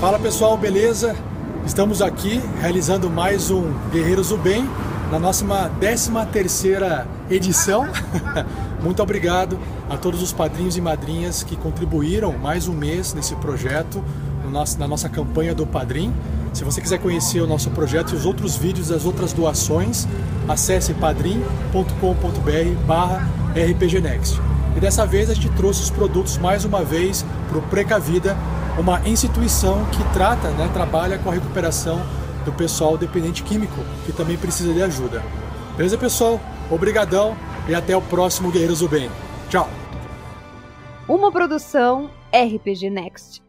Fala pessoal, beleza? Estamos aqui realizando mais um Guerreiros do Bem na nossa 13 terceira edição. Muito obrigado a todos os padrinhos e madrinhas que contribuíram mais um mês nesse projeto, no nosso, na nossa campanha do Padrim. Se você quiser conhecer o nosso projeto e os outros vídeos das outras doações, acesse padrim.com.br barra rpgnext. E dessa vez a gente trouxe os produtos mais uma vez para o Precavida, uma instituição que trata, né, trabalha com a recuperação do pessoal dependente químico, que também precisa de ajuda. Beleza, pessoal? Obrigadão e até o próximo Guerreiros do Bem. Tchau! Uma produção RPG Next.